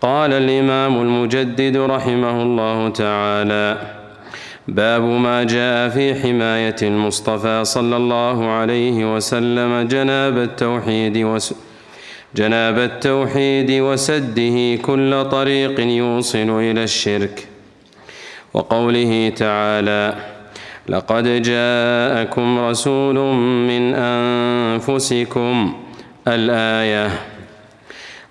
قال الإمام المجدد رحمه الله تعالى باب ما جاء في حماية المصطفى صلى الله عليه وسلم جناب التوحيد وس جناب التوحيد وسده كل طريق يوصل إلى الشرك. وقوله تعالى لقد جاءكم رسول من أنفسكم الآية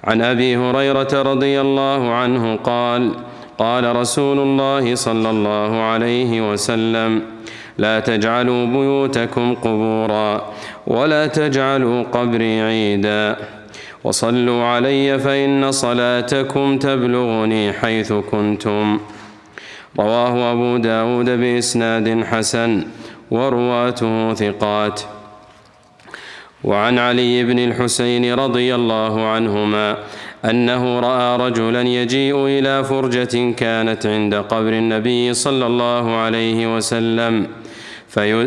عن أبي هريرة رضي الله عنه قال قال رسول الله صلى الله عليه وسلم لا تجعلوا بيوتكم قبورا ولا تجعلوا قبري عيدا. وصلوا علي فإن صلاتكم تبلغني حيث كنتم. رواه أبو داود بإسناد حسن ورواته ثقات. وعن علي بن الحسين رضي الله عنهما أنه رأى رجلا يجيء إلى فرجة كانت عند قبر النبي صلى الله عليه وسلم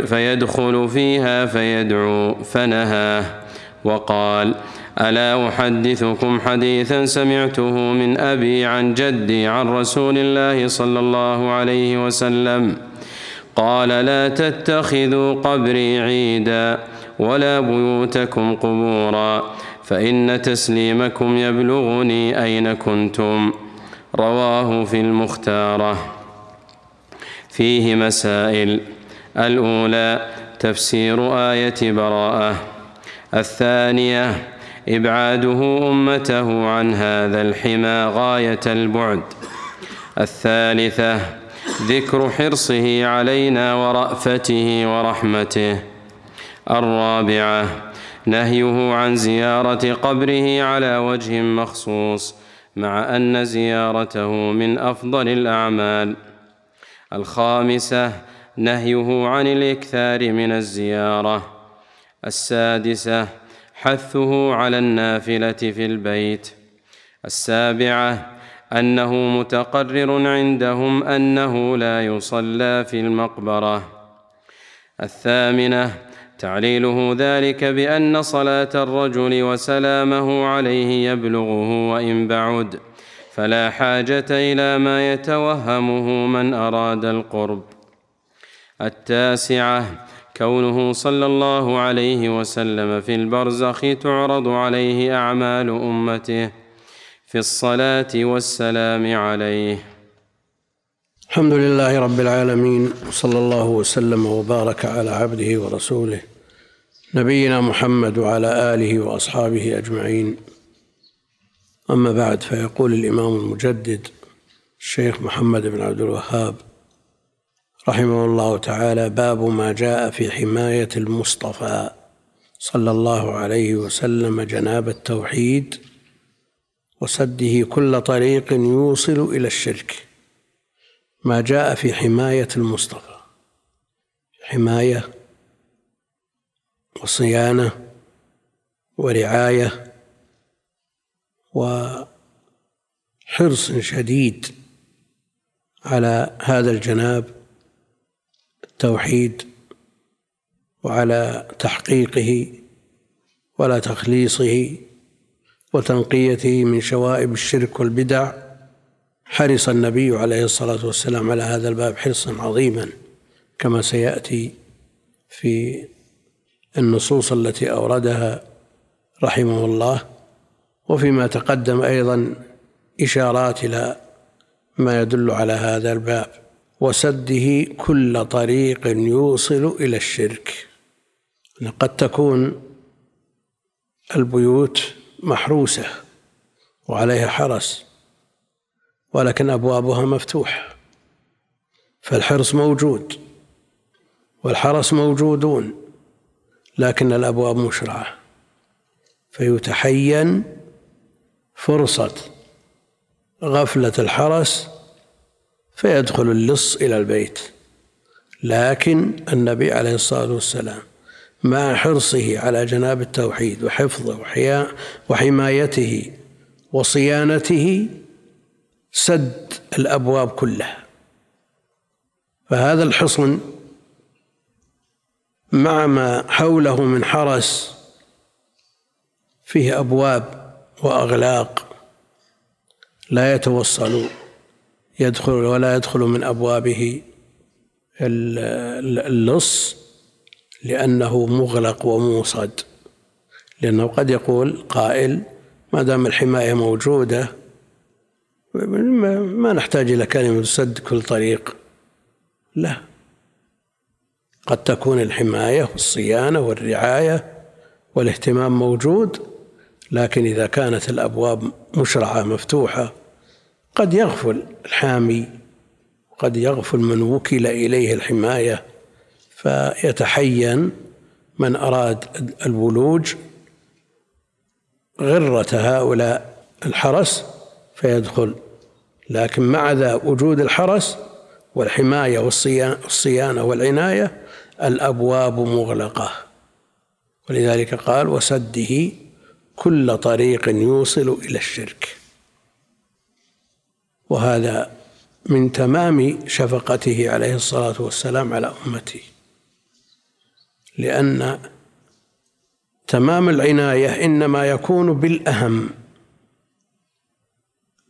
فيدخل فيها فيدعو فنهاه وقال ألا أحدثكم حديثا سمعته من أبي عن جدي عن رسول الله صلى الله عليه وسلم؟ قال لا تتخذوا قبري عيدا ولا بيوتكم قبورا فإن تسليمكم يبلغني أين كنتم. رواه في المختارة. فيه مسائل. الأولى تفسير آية براءة. الثانية إبعاده أمته عن هذا الحمى غاية البعد. الثالثة ذكر حرصه علينا ورأفته ورحمته. الرابعة. نهيه عن زيارة قبره على وجه مخصوص مع أن زيارته من أفضل الأعمال. الخامسة نهيه عن الإكثار من الزيارة. السادسة حثه على النافلة في البيت. السابعة أنه متقرر عندهم أنه لا يصلى في المقبرة. الثامنة تعليله ذلك بأن صلاة الرجل وسلامه عليه يبلغه وإن بعد فلا حاجة إلى ما يتوهمه من أراد القرب. التاسعة كونه صلى الله عليه وسلم في البرزخ تعرض عليه أعمال أمته في الصلاة والسلام عليه. الحمد لله رب العالمين وصلى الله وسلم وبارك على عبده ورسوله نبينا محمد وعلى آله وأصحابه أجمعين. أما بعد فيقول الإمام المجدد الشيخ محمد بن عبد الوهاب رحمه الله تعالى باب ما جاء في حماية المصطفى صلى الله عليه وسلم جناب التوحيد وسده كل طريق يوصل إلى الشرك. ما جاء في حماية المصطفى. حماية وصيانة ورعاية وحرص شديد على هذا الجناب التوحيد وعلى تحقيقه ولا تخليصه وتنقيته من شوائب الشرك والبدع. حرص النبي عليه الصلاة والسلام على هذا الباب حرصا عظيما كما سيأتي في النصوص التي أوردها رحمه الله وفيما تقدم أيضا إشارات إلى ما يدل على هذا الباب وسده كل طريق يوصل إلى الشرك. قد تكون البيوت محروسة وعليها حرس ولكن أبوابها مفتوحه فالحرص موجود والحرس موجودون لكن الأبواب مشرعة. فيتحين فرصة غفلة الحرس فيدخل اللص إلى البيت. لكن النبي عليه الصلاة والسلام مع حرصه على جناب التوحيد وحفظه وحمايته وصيانته سد الأبواب كلها. فهذا الحصن مع ما حوله من حرس فيه أبواب وأغلاق لا يتوصل يدخل ولا يدخل من أبوابه اللص لأنه مغلق وموصد لأنه قد يقول قائل ما دام الحماية موجودة ما نحتاج إلى كلمة سد كل طريق. لا. قد تكون الحماية والصيانة والرعاية والاهتمام موجود لكن إذا كانت الأبواب مشرعة مفتوحة قد يغفل الحامي قد يغفل من وكل إليه الحماية فيتحين من أراد الولوج غرة هؤلاء الحرس فيدخل. لكن مع ذا وجود الحرس والحماية والصيانة والعناية الأبواب مغلقة. ولذلك قال وسده كل طريق يوصل إلى الشرك. وهذا من تمام شفقته عليه الصلاة والسلام على أمته. لأن تمام العناية إنما يكون بالأهم.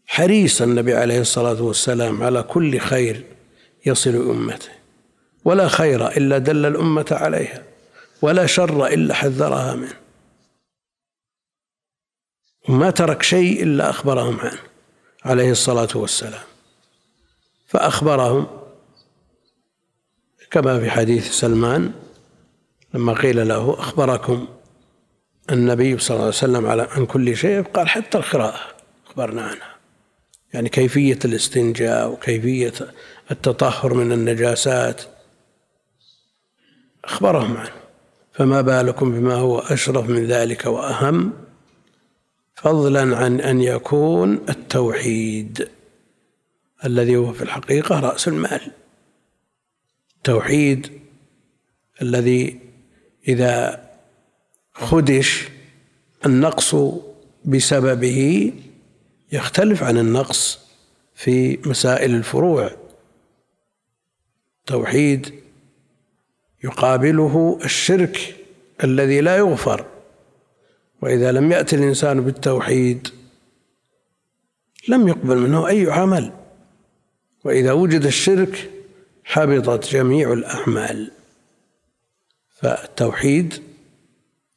حريص النبي عليه الصلاة والسلام على كل خير يصل أمته. ولا خير إلا دل الأمة عليها ولا شر إلا حذرها منه. وما ترك شيء إلا أخبرهم عنه عليه الصلاة والسلام. فأخبرهم كما في حديث سلمان لما قيل له أخبركم النبي صلى الله عليه وسلم على عن كل شيء قال حتى القراءة أخبرنا عنها. يعني كيفية الاستنجاء وكيفية التطهر من النجاسات أخبرهم عنه. فما بالكم بما هو أشرف من ذلك وأهم؟ فضلا عن أن يكون التوحيد الذي هو في الحقيقة رأس المال. التوحيد الذي إذا خدش النقص بسببه يختلف عن النقص في مسائل الفروع. توحيد يقابله الشرك الذي لا يغفر. وإذا لم يأتي الإنسان بالتوحيد لم يقبل منه أي عمل. وإذا وجد الشرك حبطت جميع الأعمال. فالتوحيد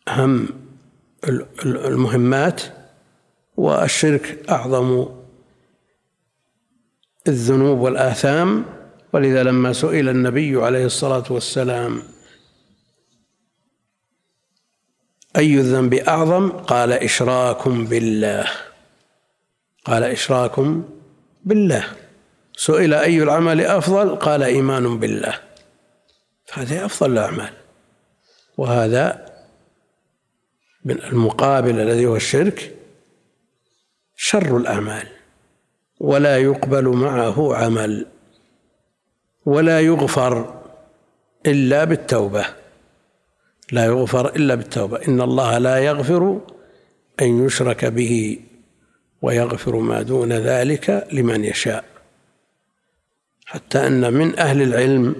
أهم المهمات والشرك أعظم الذنوب والآثام. ولذا لما سئل النبي عليه الصلاة والسلام أي الذنب أعظم؟ قال إشراك بالله. قال إشراك بالله. سئل أي العمل أفضل؟ قال إيمان بالله. هذه أفضل الأعمال. وهذا من المقابل الذي هو الشرك. شر الأعمال. ولا يقبل معه عمل. ولا يغفر إلا بالتوبة. لا يغفر إلا بالتوبة. إن الله لا يغفر أن يشرك به ويغفر ما دون ذلك لمن يشاء. حتى أن من أهل العلم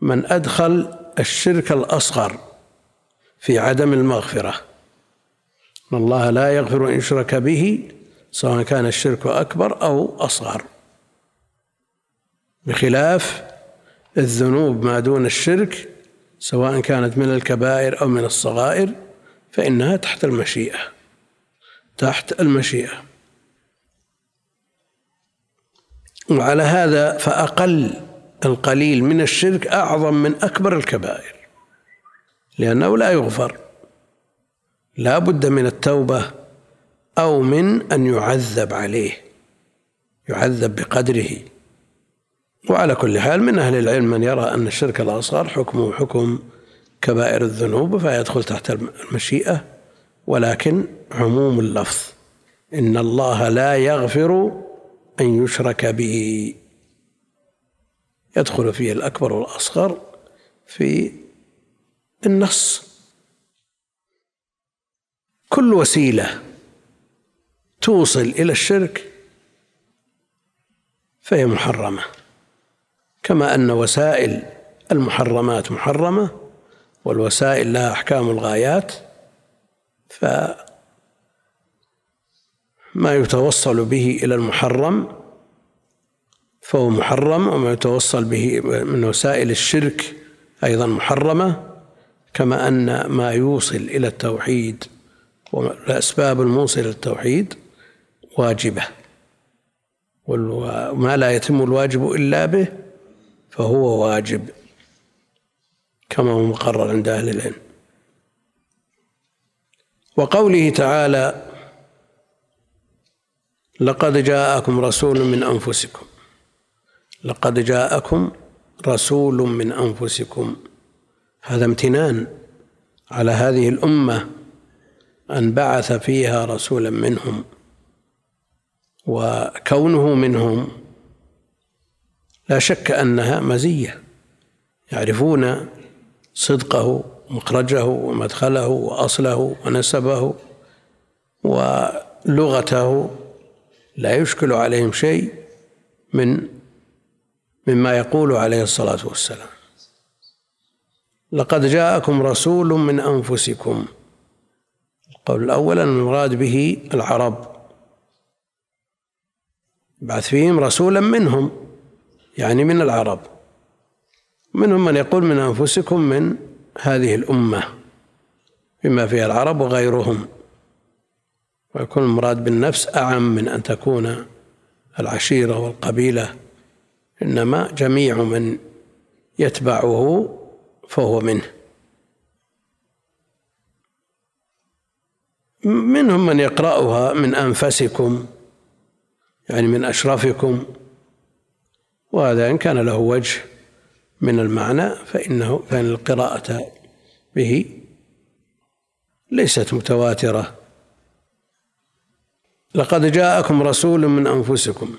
من أدخل الشرك الأصغر في عدم المغفرة. أن الله لا يغفر إن يشرك به سواء كان الشرك أكبر أو أصغر. بخلاف الذنوب ما دون الشرك سواء كانت من الكبائر أو من الصغائر فإنها تحت المشيئة. تحت المشيئة. وعلى هذا فأقل القليل من الشرك أعظم من أكبر الكبائر. لأنه لا يغفر. لا بد من التوبة أو من أن يعذب عليه. يعذب بقدره. وعلى كل حال من أهل العلم من يرى أن الشرك الأصغر حكمه حكم كبائر الذنوب فيدخل تحت المشيئة ولكن عموم اللفظ إن الله لا يغفر أن يشرك به. يدخل فيه الأكبر والأصغر في النص. كل وسيلة توصل إلى الشرك فهي محرمة. كما أن وسائل المحرمات محرمة والوسائل لها أحكام الغايات فما يتوصل به إلى المحرم فهو محرم وما يتوصل به من وسائل الشرك أيضا محرمة كما أن ما يوصل إلى التوحيد والأسباب الموصلة للتوحيد واجبة وما لا يتم الواجب إلا به فهو واجب كما هو مقرر عند أهل العلم. وقوله تعالى لقد جاءكم رسول من أنفسكم. لقد جاءكم رسول من أنفسكم. هذا امتنان على هذه الأمة أن بعث فيها رسولا منهم وكونه منهم لا شك أنها مزية. يعرفون صدقه مخرجه ومدخله وأصله ونسبه ولغته. لا يشكل عليهم شيء من مما يقول عليه الصلاة والسلام. لقد جاءكم رسول من أنفسكم. القول الأول أن المراد به العرب. بعث فيهم رسولا منهم. يعني من العرب. منهم من يقول من أنفسكم من هذه الأمة بما فيها العرب وغيرهم. ويكون المراد بالنفس أعم من أن تكون العشيرة والقبيلة إنما جميع من يتبعه فهو منه. منهم من يقرأها من أنفسكم يعني من أشرفكم. وهذا إن كان له وجه من المعنى فإنه فإن القراءة به ليست متواترة. لقد جاءكم رسول من أنفسكم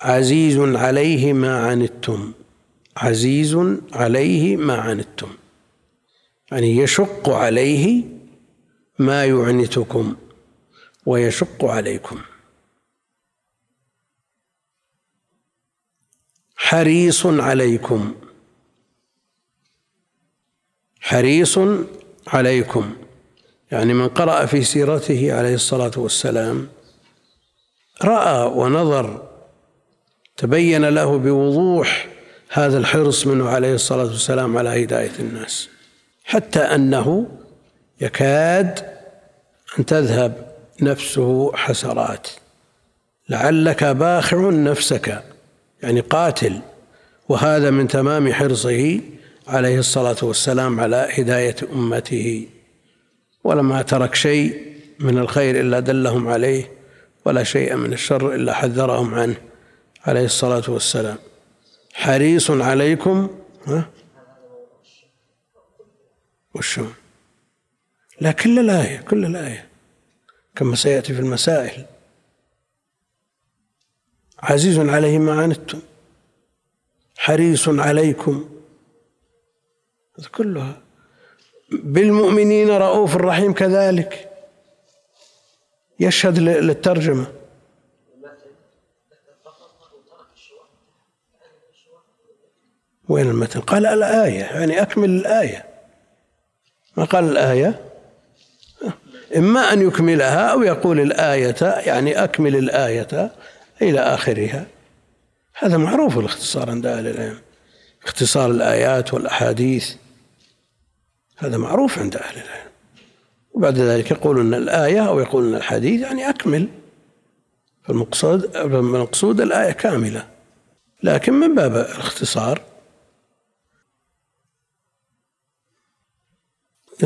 عزيز عليه ما عنتم عزيز عليه ما عنتم يعني يشق عليه ما يعنتكم ويشق عليكم. حريص عليكم. حريص عليكم. يعني من قرأ في سيرته عليه الصلاة والسلام رأى ونظر تبين له بوضوح هذا الحرص منه عليه الصلاة والسلام على هداية الناس. حتى أنه يكاد أن تذهب نفسه حسرات. لعلك باخع نفسك. يعني قاتل وهذا من تمام حرصه عليه الصلاة والسلام على هداية أمته. ولما ترك شيء من الخير إلا دلهم عليه ولا شيء من الشر إلا حذرهم عنه عليه الصلاة والسلام. حريص عليكم ها؟ وشو لا كل الآية كل الآية. كما سيأتي في المسائل. عزيز عليه ما عنتم حريص عليكم. كلها بالمؤمنين رؤوف رحيم كذلك. يشهد للترجمة. وين المتن؟ قال الآية يعني أكمل الآية. ما قال الآية؟ إما أن يكملها أو يقول الآية يعني أكمل الآية. إلى آخرها. هذا معروف الاختصار عند أهل العلم. اختصار الآيات والأحاديث. هذا معروف عند أهل العلم. وبعد ذلك يقولون الآية أو يقولون الحديث يعني أكمل. فالمقصود المقصود الآية كاملة. لكن من باب الاختصار.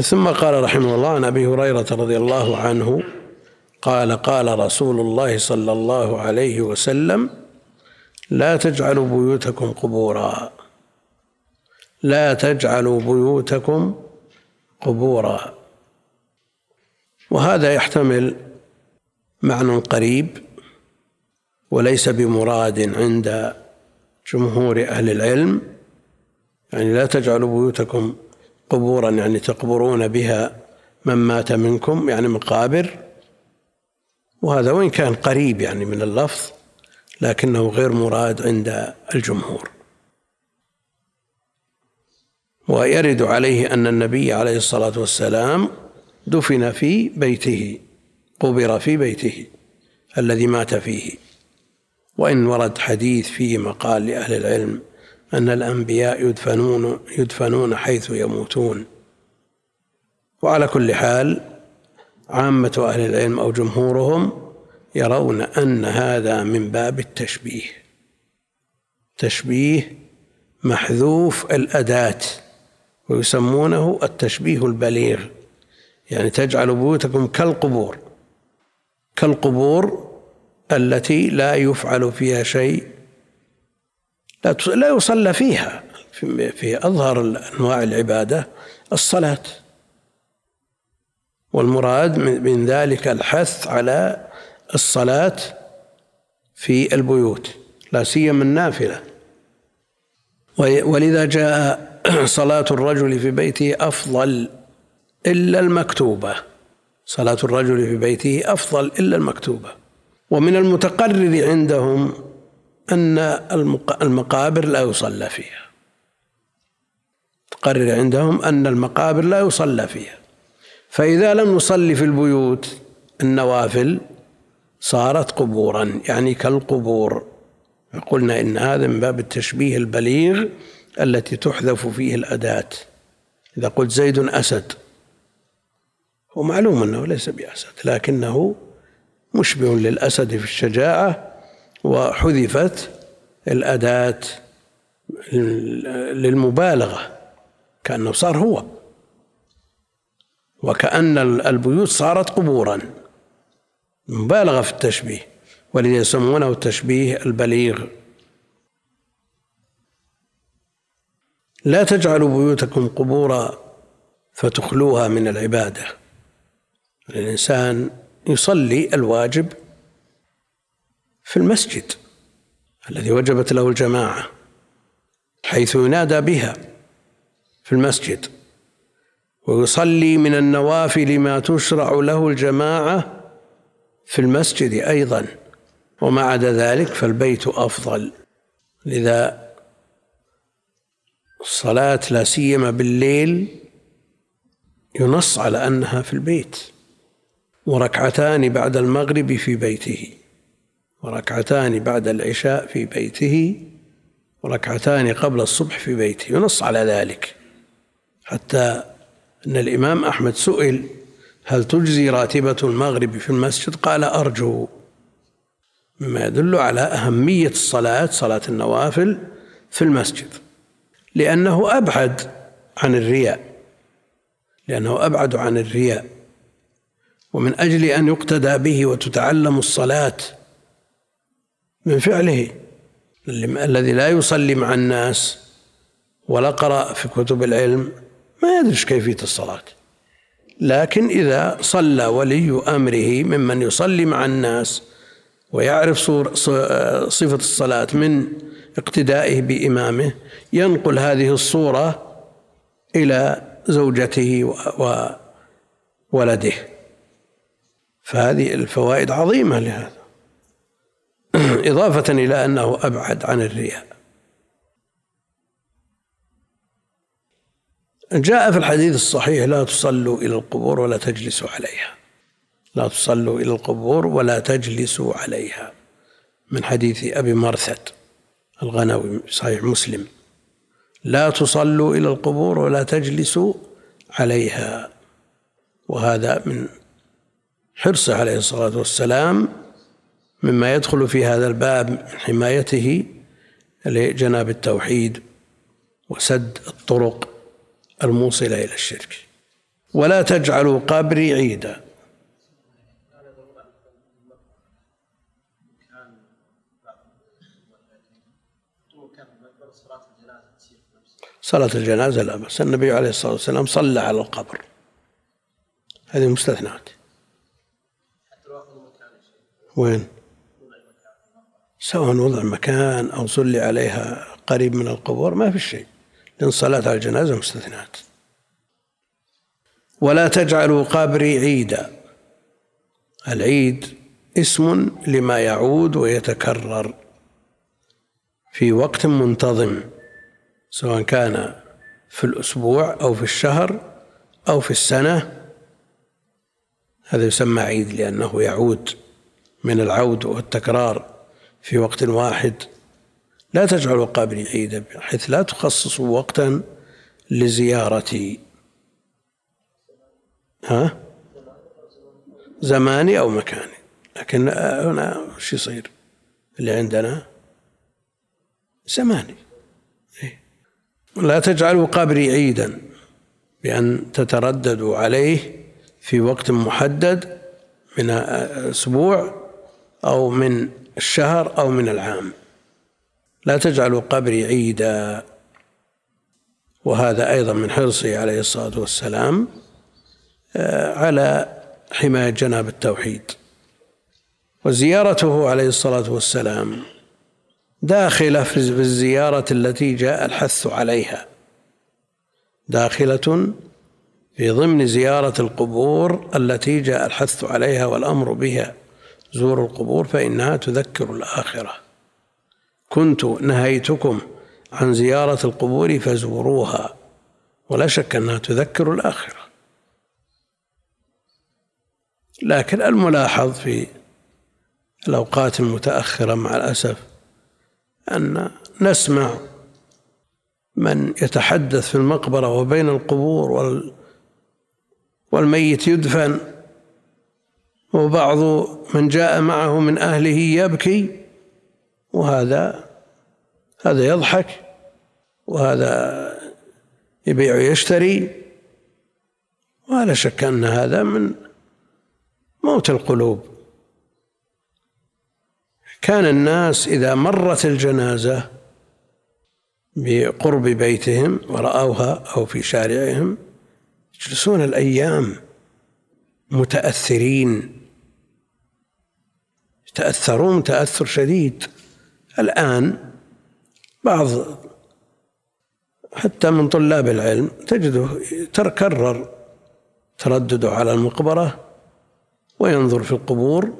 ثم قال رحمه الله عن أبي هريرة رضي الله عنه قال قال رسول الله صلى الله عليه وسلم لا تجعلوا بيوتكم قبورا. لا تجعلوا بيوتكم قبورا. وهذا يحتمل معنى قريب وليس بمراد عند جمهور أهل العلم. يعني لا تجعلوا بيوتكم قبورا يعني تقبرون بها من مات منكم يعني مقابر. وهذا وإن كان قريب يعني من اللفظ لكنه غير مراد عند الجمهور. ويرد عليه أن النبي عليه الصلاة والسلام دفن في بيته قبر في بيته الذي مات فيه. وإن ورد حديث فيه مقال لأهل العلم أن الأنبياء يدفنون يدفنون حيث يموتون. وعلى كل حال عامة أهل العلم أو جمهورهم يرون أن هذا من باب التشبيه. تشبيه محذوف الأداة ويسمونه التشبيه البليغ. يعني تجعل بيوتكم كالقبور كالقبور التي لا يفعل فيها شيء لا لا يصلى فيها. في أظهر أنواع العبادة الصلاة. والمراد من ذلك الحث على الصلاة في البيوت لا سيما النافلة. ولذا جاء صلاة الرجل في بيته أفضل إلا المكتوبة. صلاة الرجل في بيته أفضل إلا المكتوبة. ومن المتقرر عندهم أن المقابر لا يصلى فيها. تقرر عندهم أن المقابر لا يصلى فيها. فإذا لم نصلي في البيوت النوافل صارت قبورا يعني كالقبور. قلنا إن هذا من باب التشبيه البليغ التي تحذف فيه الأداة. إذا قلت زيد أسد هو معلوم أنه ليس بأسد لكنه مشبه للأسد في الشجاعة وحذفت الأداة للمبالغة كأنه صار هو. وكأن البيوت صارت قبورا. مبالغة في التشبيه ولذا يسمونه التشبيه البليغ. لا تجعلوا بيوتكم قبورا فتخلوها من العبادة. الإنسان يصلي الواجب في المسجد الذي وجبت له الجماعة حيث ينادى بها في المسجد. ويصلي من النوافل ما تشرع له الجماعة في المسجد أيضا. وما عدا ذلك فالبيت أفضل. لذا الصلاة لا سيما بالليل ينص على أنها في البيت. وركعتان بعد المغرب في بيته. وركعتان بعد العشاء في بيته. وركعتان قبل الصبح في بيته. ينص على ذلك. حتى أن الإمام أحمد سئل هل تجزي راتبة المغرب في المسجد؟ قال أرجو. مما يدل على أهمية الصلاة صلاة النوافل في المسجد لأنه أبعد عن الرياء لأنه أبعد عن الرياء. ومن أجل أن يقتدى به وتتعلم الصلاة من فعله الذي لا يصلي مع الناس ولا قرأ في كتب العلم ما يدري كيفية الصلاة. لكن إذا صلى ولي أمره ممن يصلي مع الناس ويعرف صفة الصلاة من اقتدائه بإمامه ينقل هذه الصورة إلى زوجته وولده فهذه الفوائد عظيمة لهذا. إضافة إلى أنه أبعد عن الرياء. جاء في الحديث الصحيح لا تصلوا إلى القبور ولا تجلسوا عليها. لا تصلوا إلى القبور ولا تجلسوا عليها. من حديث أبي مرثد الغنوي صحيح مسلم. لا تصلوا إلى القبور ولا تجلسوا عليها. وهذا من حرصه عليه الصلاة والسلام مما يدخل في هذا الباب من حمايته لجناب التوحيد وسد الطرق الموصلة إلى الشرك. ولا تجعلوا قبري عيدا. صلاة الجنازة لا بأس. النبي عليه الصلاة والسلام صلى على القبر. هذه مستثنات. وين؟ سواء وضع مكان أو صلي عليها قريب من القبور ما في شيء. لأن الصلاة على الجنازة مستثنات ولا تجعلوا قبري عيدا. العيد اسم لما يعود ويتكرر في وقت منتظم سواء كان في الأسبوع أو في الشهر أو في السنة. هذا يسمى عيد لأنه يعود من العود والتكرار في وقت واحد. لا تجعلوا قبري عيدا بحيث لا تخصصوا وقتا لزيارتي ها؟ زماني أو مكاني. لكن هنا وش يصير؟ اللي عندنا زماني. إيه؟ لا تجعلوا قبري عيدا بأن تترددوا عليه في وقت محدد من أسبوع أو من الشهر أو من العام. لا تجعلوا قبري عيدا. وهذا أيضا من حرصه عليه الصلاة والسلام آه، على حماية جناب التوحيد. وزيارته عليه الصلاة والسلام داخلة في الزيارة التي جاء الحث عليها. داخلة في ضمن زيارة القبور التي جاء الحث عليها والأمر بها. زوروا القبور فإنها تذكر الآخرة. كنت نهيتكم عن زيارة القبور فزوروها. ولا شك أنها تذكر الآخرة. لكن الملاحظ في الأوقات المتأخرة مع الأسف أن نسمع من يتحدث في المقبرة وبين القبور والميت يدفن وبعض من جاء معه من أهله يبكي وهذا هذا يضحك وهذا يبيع ويشتري. ولا شك أن هذا من موت القلوب. كان الناس إذا مرت الجنازة بقرب بيتهم ورأوها أو في شارعهم يجلسون الأيام متأثرين يتأثرون تأثر شديد. الآن بعض حتى من طلاب العلم تجده تكرر تردده على المقبرة وينظر في القبور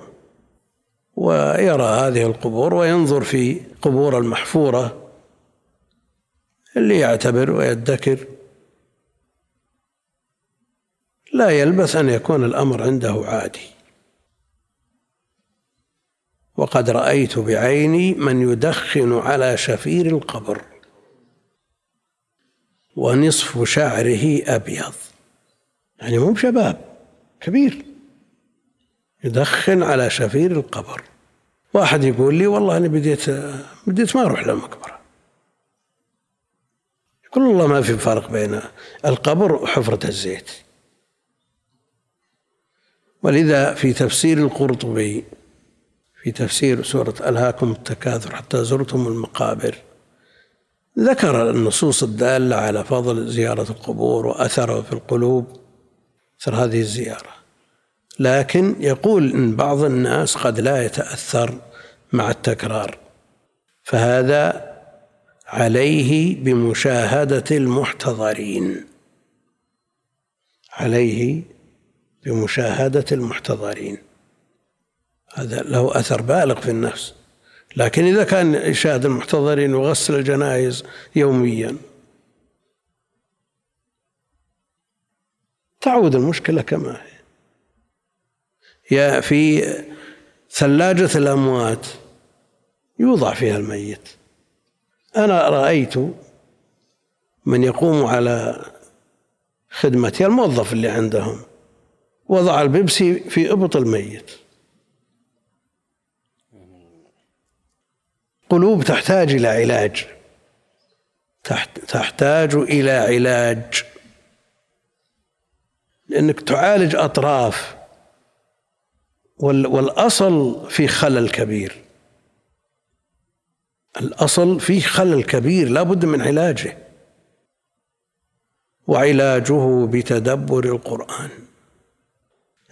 ويرى هذه القبور وينظر في قبور المحفورة اللي يعتبر ويدكر. لا يلبث أن يكون الأمر عنده عادي. وقد رأيت بعيني من يدخن على شفير القبر. ونصف شعره أبيض. يعني مو شباب كبير. يدخن على شفير القبر. واحد يقول لي والله أنا بديت بديت ما أروح للمقبرة. يقول والله ما في فرق بين القبر وحفرة الزيت. ولذا في تفسير القرطبي في تفسير سورة ألهاكم التكاثر حتى زرتم المقابر. ذكر النصوص الدالة على فضل زيارة القبور وأثره في القلوب. أثر هذه الزيارة. لكن يقول إن بعض الناس قد لا يتأثر مع التكرار. فهذا عليه بمشاهدة المحتضرين. عليه بمشاهدة المحتضرين. هذا له أثر بالغ في النفس. لكن إذا كان يشاهد المحتضرين وغسل الجنائز يوميا تعود المشكلة كما هي. يا في ثلاجة الأموات يوضع فيها الميت. أنا رأيت من يقوم على خدمتي الموظف اللي عندهم وضع البيبسي في إبط الميت. قلوب تحتاج إلى علاج. تحتاج إلى علاج. لأنك تعالج أطراف والأصل في خلل كبير. الأصل فيه خلل كبير لا بد من علاجه. وعلاجه بتدبر القرآن.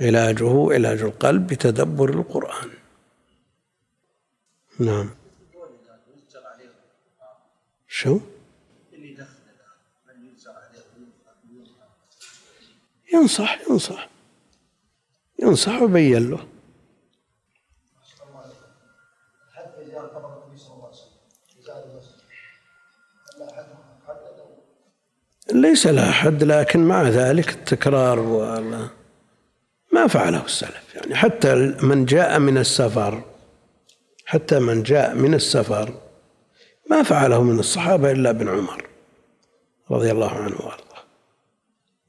علاجه علاج القلب بتدبر القرآن. نعم. شو؟ ينصح ينصح. ينصح وبين له. ليس لها حد لكن مع ذلك التكرار ولا ما فعله السلف. يعني حتى من جاء من السفر حتى من جاء من السفر ما فعله من الصحابة إلا ابن عمر رضي الله عنه وأرضاه.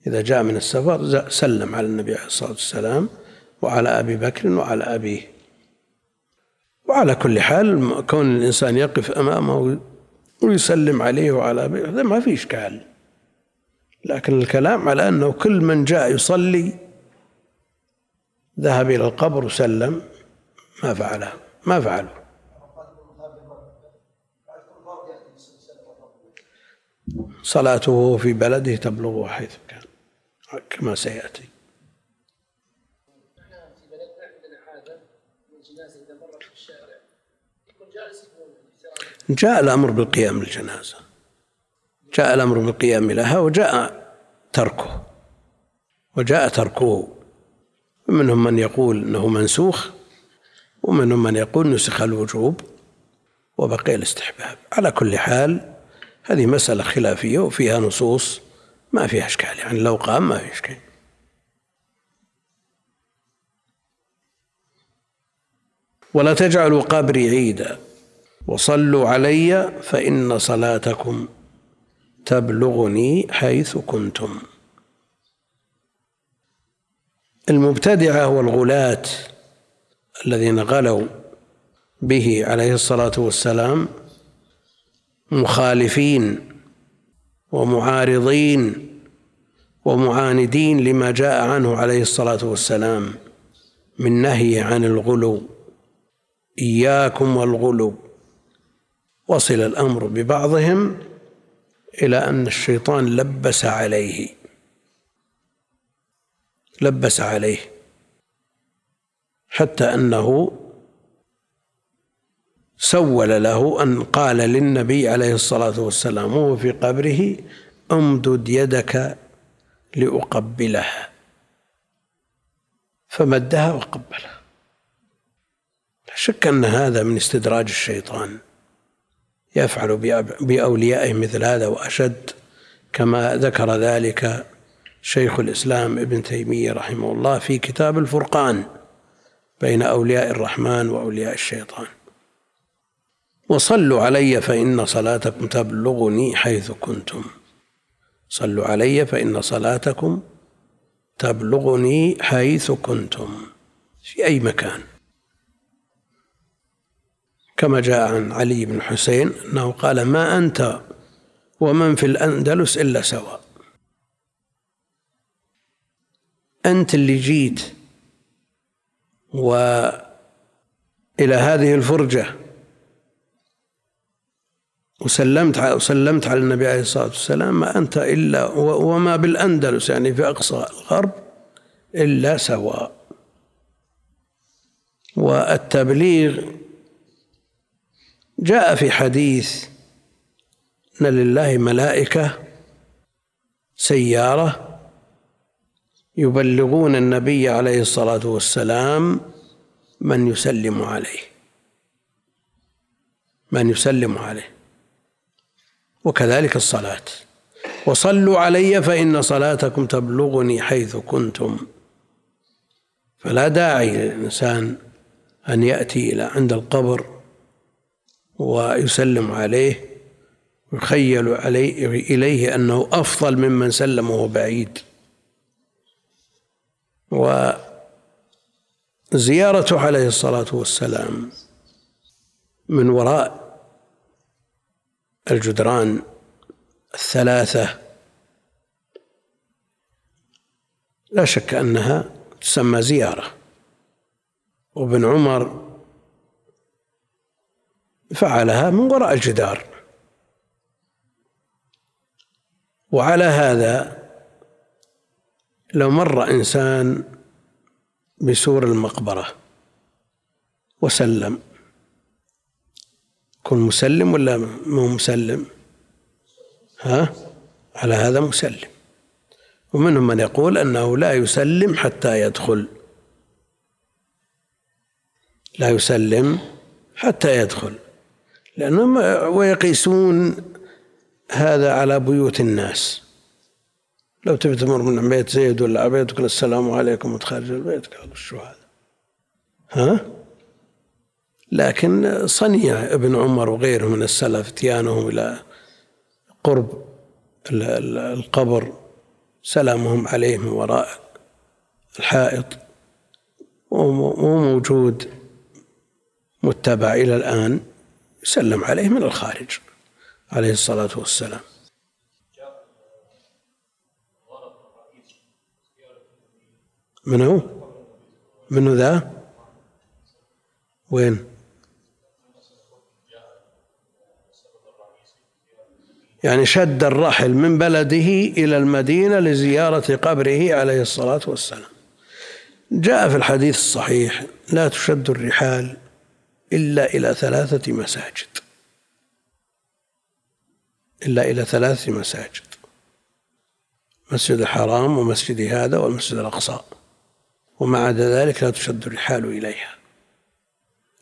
إذا جاء من السفر سلم على النبي عليه الصلاة والسلام وعلى أبي بكر وعلى أبيه. وعلى كل حال كون الإنسان يقف أمامه ويسلم عليه وعلى أبيه هذا ما في إشكال. لكن الكلام على أنه كل من جاء يصلي ذهب إلى القبر وسلم ما فعله ما فعله. صلاته في بلده تبلغه حيث كان كما سيأتي. جاء الأمر بالقيام للجنازة. جاء الأمر بالقيام لها وجاء تركه. وجاء تركه. ومنهم من يقول إنه منسوخ ومنهم من يقول نسخ الوجوب وبقي الاستحباب. على كل حال هذه مسألة خلافية وفيها نصوص ما فيها إشكال يعني لو قام ما في إشكال. ولا تجعلوا قبري عيدا وصلوا علي فإن صلاتكم تبلغني حيث كنتم. المبتدعة والغلاة الذين غلوا به عليه الصلاة والسلام مخالفين ومعارضين ومعاندين لما جاء عنه عليه الصلاة والسلام من نهي عن الغلو. إياكم والغلو. وصل الأمر ببعضهم إلى أن الشيطان لبس عليه. لبس عليه. حتى أنه سول له أن قال للنبي عليه الصلاة والسلام وهو في قبره أمدد يدك لأقبلها فمدها وقبلها لا شك أن هذا من استدراج الشيطان. يفعل بأوليائه مثل هذا وأشد. كما ذكر ذلك شيخ الإسلام ابن تيمية رحمه الله في كتاب الفرقان بين أولياء الرحمن وأولياء الشيطان. وصلوا علي فإن صلاتكم تبلغني حيث كنتم. صلوا علي فإن صلاتكم تبلغني حيث كنتم. في أي مكان. كما جاء عن علي بن حسين أنه قال ما أنت ومن في الأندلس إلا سواء أنت اللي جيت وإلى هذه الفرجة وسلمت وسلمت على النبي عليه الصلاة والسلام ما أنت إلا وما بالأندلس يعني في أقصى الغرب إلا سواء. والتبليغ جاء في حديث أن لله ملائكة سيارة يبلغون النبي عليه الصلاة والسلام من يسلم عليه. من يسلم عليه. وكذلك الصلاة. وصلوا علي فإن صلاتكم تبلغني حيث كنتم. فلا داعي للإنسان أن يأتي إلى عند القبر ويسلم عليه يخيل عليه إليه أنه أفضل ممن سلم وهو بعيد. وزيارته عليه الصلاة والسلام من وراء الجدران الثلاثة. لا شك أنها تسمى زيارة. وابن عمر فعلها من وراء الجدار. وعلى هذا لو مر إنسان بسور المقبرة وسلم يكون مسلم ولا مو مسلم؟ ها؟ على هذا مسلم. ومنهم من يقول أنه لا يسلم حتى يدخل. لا يسلم حتى يدخل. لأنهم ويقيسون هذا على بيوت الناس. لو تبي تمر من بيت زيد ولا بيت تقول السلام عليكم وتخرج البيت قالوا شو هذا ها؟ لكن صنيع ابن عمر وغيره من السلف اتيانهم إلى قرب القبر سلامهم عليه من وراء الحائط ومو موجود متبع إلى الآن يسلم عليه من الخارج عليه الصلاة والسلام من هو؟ منو ذا؟ وين؟ يعني شد الرحل من بلده إلى المدينة لزيارة قبره عليه الصلاة والسلام. جاء في الحديث الصحيح لا تشد الرحال إلا إلى ثلاثة مساجد. إلا إلى ثلاثة مساجد مسجد الحرام ومسجد هذا والمسجد الأقصى. وما عدا ذلك لا تشد الرحال إليها.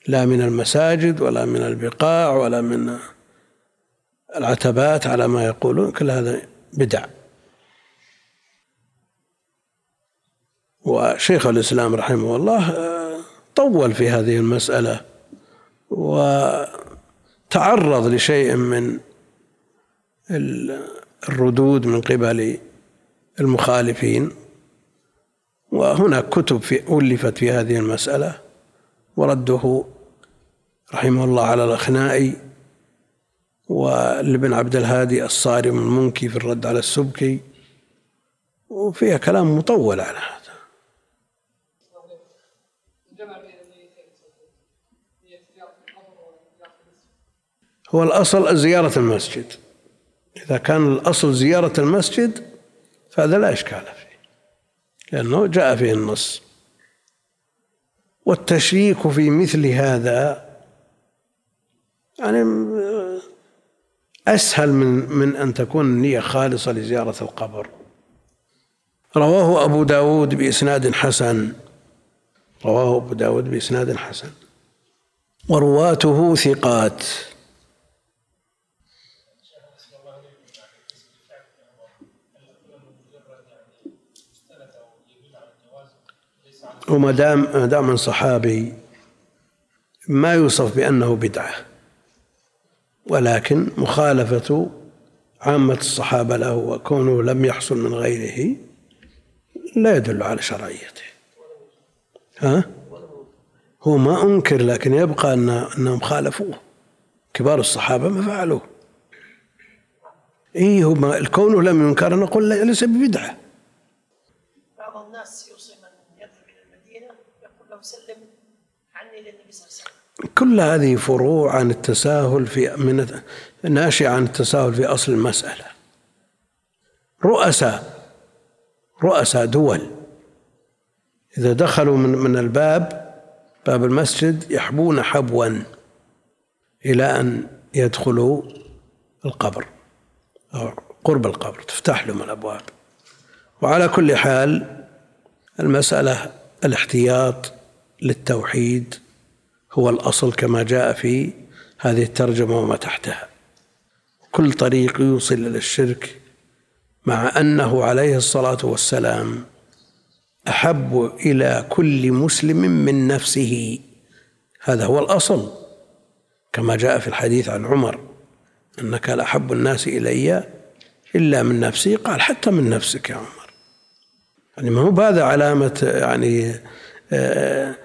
لا من المساجد ولا من البقاع ولا من العتبات على ما يقولون كل هذا بدع. وشيخ الإسلام رحمه الله آه، طول في هذه المسألة وتعرض لشيء من الردود من قبل المخالفين. وهناك كتب في ألفت في هذه المسألة ورده رحمه الله على الأخنائي. ولابن عبد الهادي الصارم المنكي في الرد على السبكي وفيها كلام مطول على هذا. هو الأصل زيارة المسجد. إذا كان الأصل زيارة المسجد فهذا لا إشكال فيه لأنه جاء فيه النص. والتشريك في مثل هذا يعني أسهل من من أن تكون النية خالصة لزيارة القبر. رواه أبو داود بإسناد حسن. رواه أبو داود بإسناد حسن. ورواته ثقات. وما دام دام صحابي ما يوصف بأنه بدعة. ولكن مخالفة عامة الصحابة له وكونه لم يحصل من غيره لا يدل على شرعيته. ها؟ هو ما أنكر لكن يبقى أن أنهم خالفوه. كبار الصحابة ما فعلوه. إيه هو الكون لم ينكر نقول ليس ببدعة. بعض الناس يوصي من يذهب إلى المدينة يقول له سلم عني للنبي صلى الله عليه وسلم كل هذه فروع عن التساهل في من ناشئة عن التساهل في أصل المسألة. رؤساء رؤساء دول إذا دخلوا من من الباب باب المسجد يحبون حبوا إلى أن يدخلوا القبر أو قرب القبر تفتح لهم الأبواب. وعلى كل حال المسألة الاحتياط للتوحيد هو الأصل كما جاء في هذه الترجمة وما تحتها. كل طريق يوصل إلى الشرك مع أنه عليه الصلاة والسلام أحب إلى كل مسلم من نفسه. هذا هو الأصل كما جاء في الحديث عن عمر أنك لأحب الناس إلي إلا من نفسي. قال حتى من نفسك يا عمر. يعني ما هو هذا علامة يعني آه،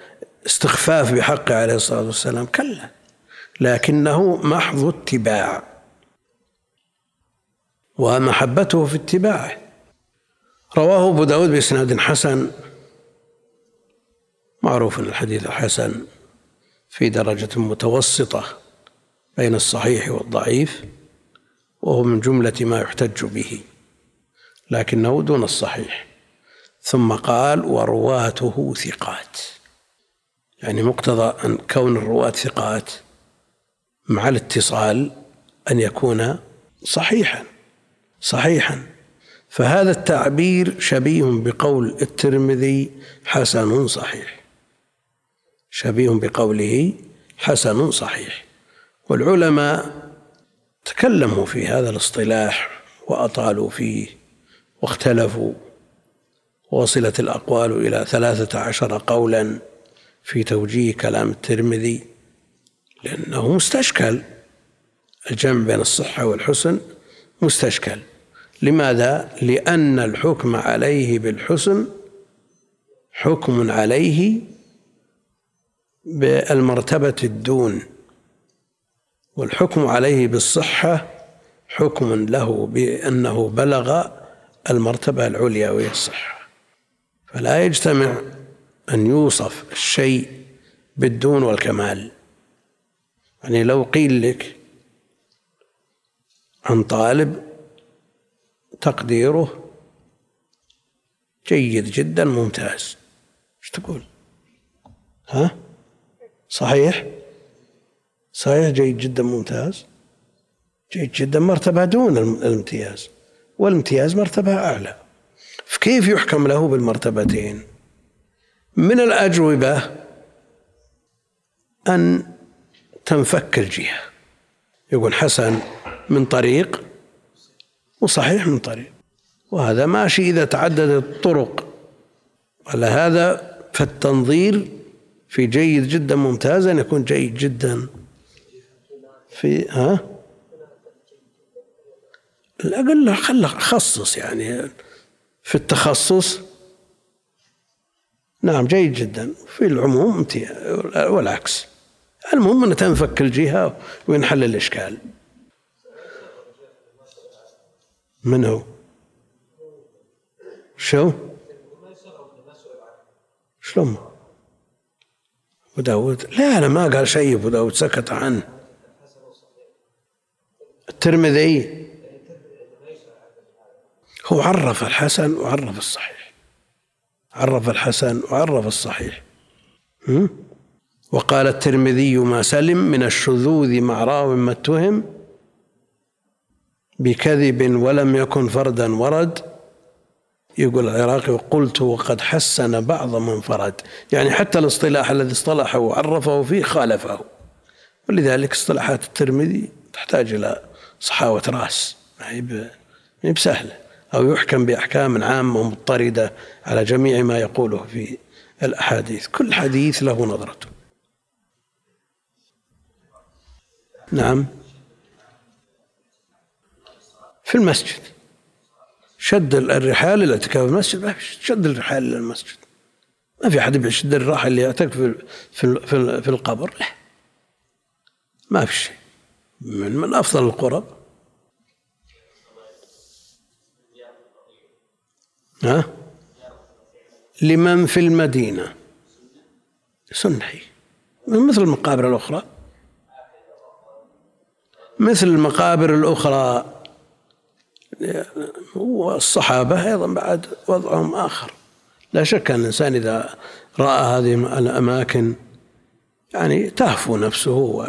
استخفاف بحقه عليه الصلاة والسلام كلا. لكنه محض اتباع. ومحبته في اتباعه. رواه أبو داود بإسناد حسن. معروف أن الحديث حسن في درجة متوسطة بين الصحيح والضعيف وهو من جملة ما يحتج به لكنه دون الصحيح. ثم قال ورواته ثقات. يعني مقتضى أن كون الرواة ثقات مع الاتصال أن يكون صحيحا صحيحا. فهذا التعبير شبيه بقول الترمذي حسن صحيح. شبيه بقوله حسن صحيح. والعلماء تكلموا في هذا الاصطلاح وأطالوا فيه واختلفوا. وصلت الأقوال إلى ثلاثة عشر قولا. في توجيه كلام الترمذي لأنه مستشكل. الجمع بين الصحة والحسن مستشكل. لماذا؟ لأن الحكم عليه بالحسن حكم عليه بالمرتبة الدون والحكم عليه بالصحة حكم له بأنه بلغ المرتبة العليا وهي الصحة. فلا يجتمع أن يوصف الشيء بالدون والكمال. يعني لو قيل لك عن طالب تقديره جيد جدا ممتاز إيش تقول؟ ها؟ صحيح؟ صحيح جيد جدا ممتاز؟ جيد جدا مرتبة دون الامتياز والامتياز مرتبة أعلى. فكيف يحكم له بالمرتبتين؟ من الأجوبة أن تنفك الجهة. يقول حسن من طريق وصحيح من طريق. وهذا ماشي إذا تعددت الطرق. على هذا فالتنظير في جيد جدا ممتاز أن يكون جيد جدا. في ها؟ الأقل خل خصص يعني. في التخصص نعم جيد جدا. في العموم والعكس. المهم أن تنفك الجهة وينحل الإشكال. من هو؟ شو؟ شلون؟ أبو لا أنا ما قال شيء أبو داود سكت عنه. الترمذي؟ هو عرف الحسن وعرف الصحيح. عرف الحسن وعرف الصحيح. وقال الترمذي ما سلم من الشذوذ مع راو ما اتهم بكذب ولم يكن فردا ورد. يقول العراقي قلت وقد حسن بعض من فرد. يعني حتى الاصطلاح الذي اصطلحه وعرفه فيه خالفه. ولذلك اصطلاحات الترمذي تحتاج إلى صحاوة رأس. ما هي بسهلة. أو يحكم بأحكام عامة مضطردة على جميع ما يقوله في الأحاديث. كل حديث له نظرته. نعم. في المسجد. شد الرحال الاعتكاف في المسجد. ما في شد. الرحال إلى المسجد ما في أحد يشد الراحل اللي يعتكف في في في القبر. لا. ما في شيء. من من أفضل القرب. ها؟ لمن في المدينة. سنة مثل المقابر الأخرى. مثل المقابر الأخرى. والصحابة أيضا بعد وضعهم آخر. لا شك أن الإنسان إذا رأى هذه الأماكن يعني تهفو نفسه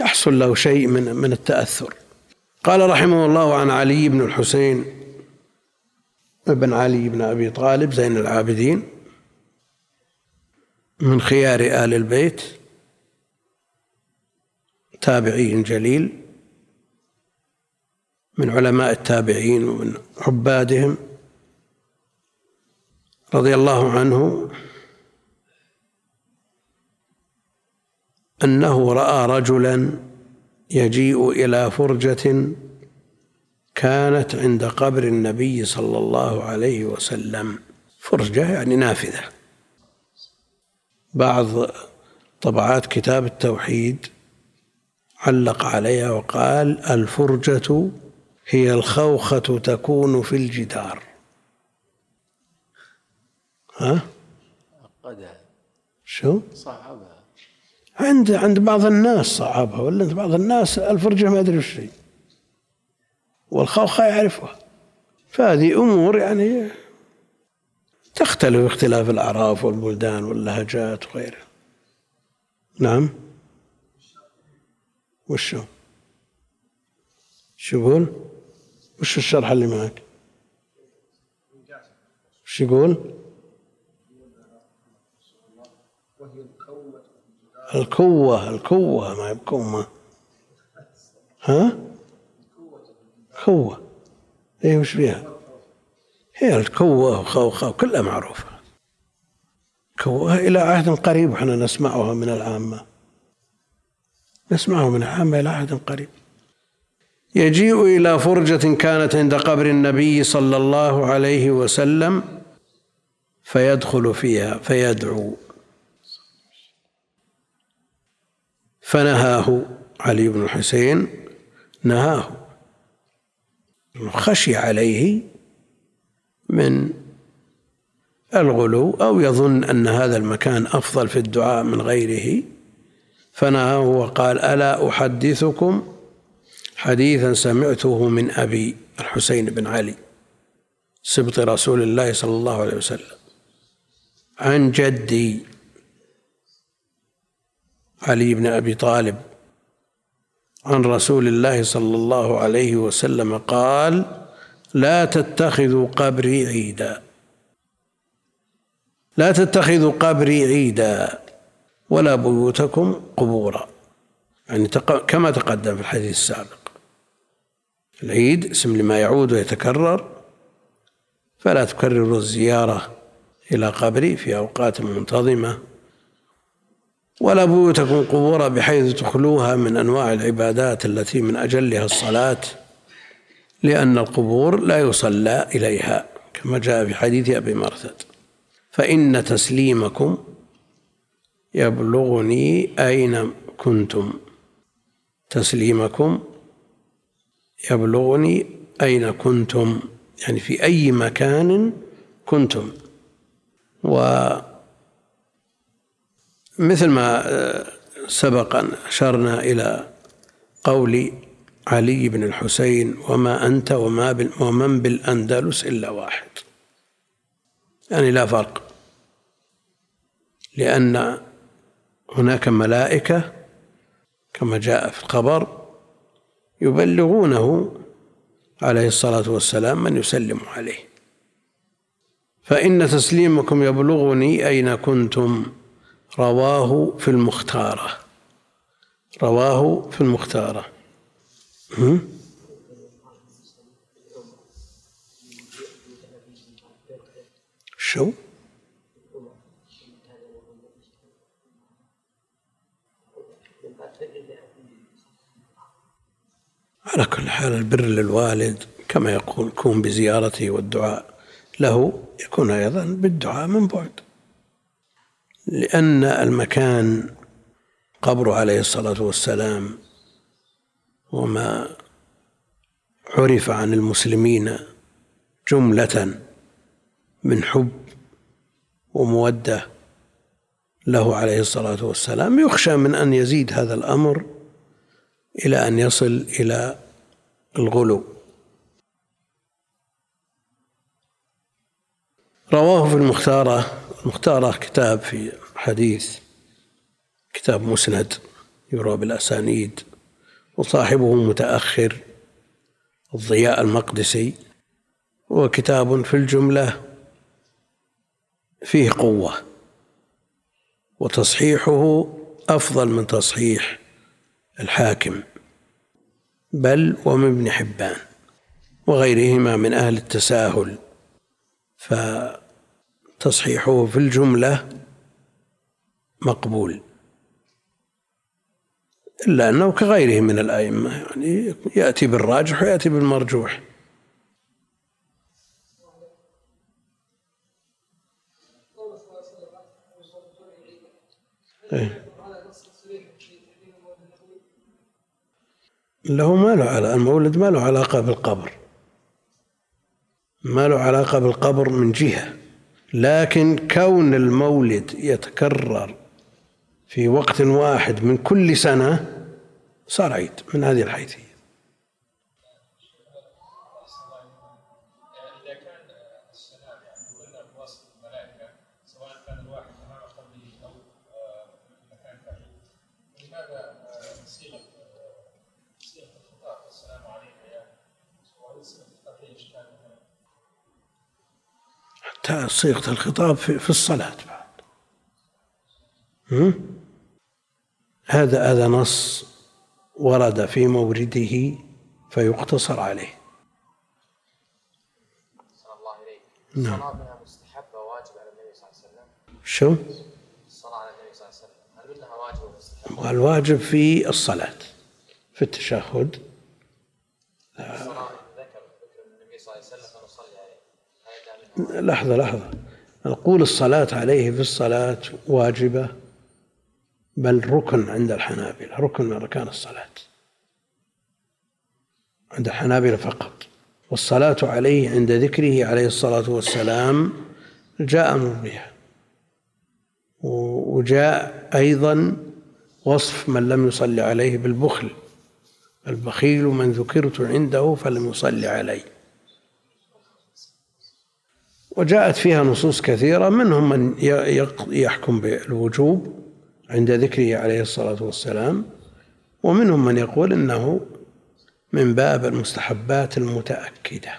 ويحصل له شيء من من التأثر. قال رحمه الله عن علي بن الحسين ابن علي بن أبي طالب زين العابدين من خيار آل البيت تابعي جليل من علماء التابعين ومن عبادهم رضي الله عنه أنه رأى رجلا يجيء إلى فرجة كانت عند قبر النبي صلى الله عليه وسلم. فرجة يعني نافذة. بعض طبعات كتاب التوحيد علق عليها وقال الفرجة هي الخوخة تكون في الجدار. ها؟ عقدها شو؟ صعبها عند عند بعض الناس صعبها ولا عند بعض الناس الفرجة ما أدري وش هي. والخوخة يعرفها فهذه أمور يعني تختلف اختلاف الأعراف والبلدان واللهجات وغيرها نعم؟ وشو؟ شو يقول؟ وش الشرح اللي معك؟ وش يقول؟ الكوة الكوة ما بكومة ها؟ كوة إيه وش فيها؟ هي الكوة وخوخة كلها معروفة. كوة إلى عهد قريب إحنا نسمعها من العامة. نسمعه من العامة إلى عهد قريب. يجيء إلى فرجة كانت عند قبر النبي صلى الله عليه وسلم فيدخل فيها فيدعو. فنهاه علي بن الحسين نهاه. خشي عليه من الغلو أو يظن أن هذا المكان أفضل في الدعاء من غيره. فنهاه وقال ألا أحدثكم حديثا سمعته من أبي الحسين بن علي سبط رسول الله صلى الله عليه وسلم عن جدي علي بن أبي طالب عن رسول الله صلى الله عليه وسلم قال لا تتخذوا قبري عيدا. لا تتخذوا قبري عيدا ولا بيوتكم قبورا. يعني كما تقدم في الحديث السابق. العيد اسم لما يعود ويتكرر فلا تكرروا الزيارة إلى قبري في أوقات منتظمة. ولا بيوتكم قبورا بحيث تخلوها من أنواع العبادات التي من أجلها الصلاة لأن القبور لا يصلى إليها كما جاء في حديث أبي مرثد. فإن تسليمكم يبلغني أين كنتم. تسليمكم يبلغني أين كنتم يعني في أي مكان كنتم. و مثل ما آه، سبق أن أشرنا إلى قول علي بن الحسين وما أنت وما ومن بالأندلس إلا واحد. يعني لا فرق لأن هناك ملائكة كما جاء في الخبر يبلغونه عليه الصلاة والسلام من يسلم عليه. فإن تسليمكم يبلغني أين كنتم؟ رواه في المختارة. رواه في المختارة. شو؟ على كل حال البر للوالد كما يقول كون بزيارته والدعاء له يكون أيضا بالدعاء من بعد. لأن المكان قبره عليه الصلاة والسلام وما عرف عن المسلمين جملة من حب ومودة له عليه الصلاة والسلام. يخشى من أن يزيد هذا الأمر إلى أن يصل إلى الغلو. رواه في المختارة المختارة كتاب في حديث كتاب مسند يروى بالأسانيد وصاحبه متأخر الضياء المقدسي هو كتاب في الجملة فيه قوة وتصحيحه أفضل من تصحيح الحاكم بل ومن ابن حبان وغيرهما من أهل التساهل. ف تصحيحه في الجملة مقبول. إلا أنه كغيره من الأئمة يعني يأتي بالراجح ويأتي بالمرجوح. إيه. له ما له على المولد ما له علاقة بالقبر. ما له علاقة بالقبر من جهة. لكن كون المولد يتكرر في وقت واحد من كل سنة صار عيد من هذه الحيثية. صيغة الخطاب في الصلاة بعد؟ هذا هذا نص ورد في مورده فيقتصر عليه. نعم. الصلاة مستحبة واجبة على النبي صلى الله عليه وسلم. شو؟ الصلاة على النبي صلى الله عليه وسلم. هل منها واجبة ومستحبة؟ والواجب في الصلاة في التشهد. لحظة لحظة. نقول الصلاة عليه في الصلاة واجبة بل ركن عند الحنابلة ركن من أركان الصلاة. عند الحنابلة فقط. والصلاة عليه عند ذكره عليه الصلاة والسلام جاء أمر بها. وجاء أيضا وصف من لم يصلي عليه بالبخل. البخيل من ذكرت عنده فلم يصلي علي وجاءت فيها نصوص كثيرة منهم من يحكم بالوجوب عند ذكره عليه الصلاة والسلام ومنهم من يقول إنه من باب المستحبات المتأكدة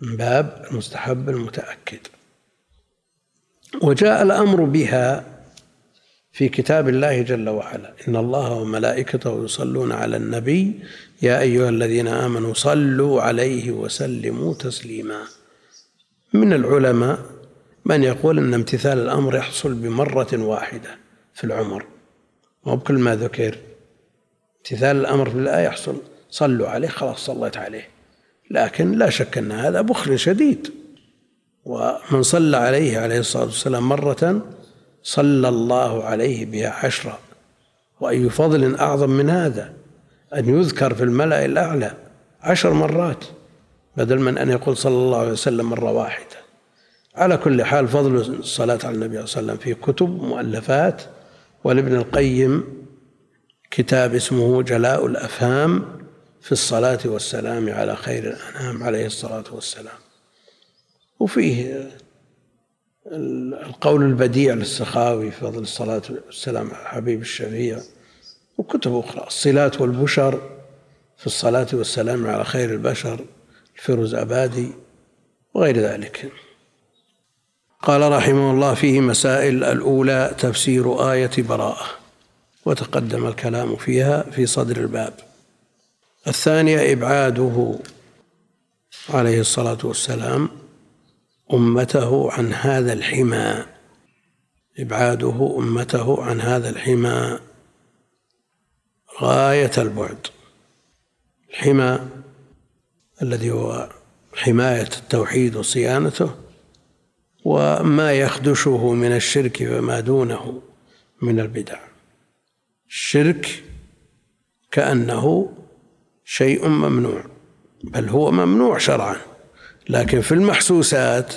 من باب المستحب المتأكد. وجاء الأمر بها في كتاب الله جل وعلا إن الله وملائكته يصلون على النبي يا أيها الذين آمنوا صلوا عليه وسلموا تسليما. من العلماء من يقول أن امتثال الأمر يحصل بمرة واحدة في العمر. مو بكل ما ذكر. امتثال الأمر في الآية يحصل. صلوا عليه خلاص صليت عليه. لكن لا شك أن هذا بخل شديد. ومن صلى عليه عليه الصلاة والسلام مرة صلى الله عليه بها عشرا وأي فضل أعظم من هذا؟ أن يذكر في الملأ الأعلى عشر مرات. بدل من أن يقول صلى الله عليه وسلم مرة واحدة. على كل حال فضل الصلاة على النبي صلى الله عليه وسلم في كتب مؤلفات ولابن القيم كتاب اسمه جلاء الأفهام في الصلاة والسلام على خير الأنام عليه الصلاة والسلام. وفيه القول البديع للسخاوي في فضل الصلاة والسلام على الحبيب الشفيع وكتب أخرى. الصلات والبشر في الصلاة والسلام على خير البشر. الفيروز أبادي وغير ذلك. قال رحمه الله فيه مسائل الأولى تفسير آية براءة وتقدم الكلام فيها في صدر الباب. الثانية إبعاده عليه الصلاة والسلام أمته عن هذا الحمى. إبعاده أمته عن هذا الحمى. غاية البعد. الحمى الذي هو حماية التوحيد وصيانته وما يخدشه من الشرك وما دونه من البدع. الشرك كأنه شيء ممنوع بل هو ممنوع شرعا لكن في المحسوسات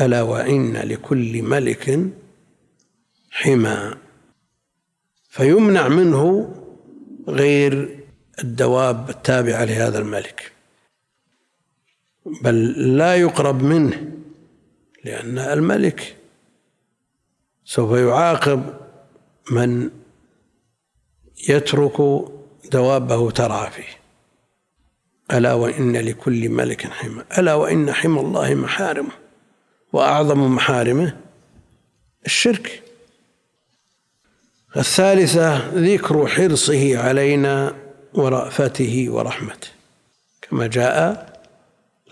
ألا وإن لكل ملك حمى. فيمنع منه غير الدواب التابعة لهذا الملك. بل لا يقرب منه لأن الملك سوف يعاقب من يترك دوابه ترعى فيه. ألا وإن لكل ملك حمى ألا وإن حمى الله محارمه وأعظم محارمه الشرك. الثالثة ذكر حرصه علينا ورأفته ورحمته. كما جاء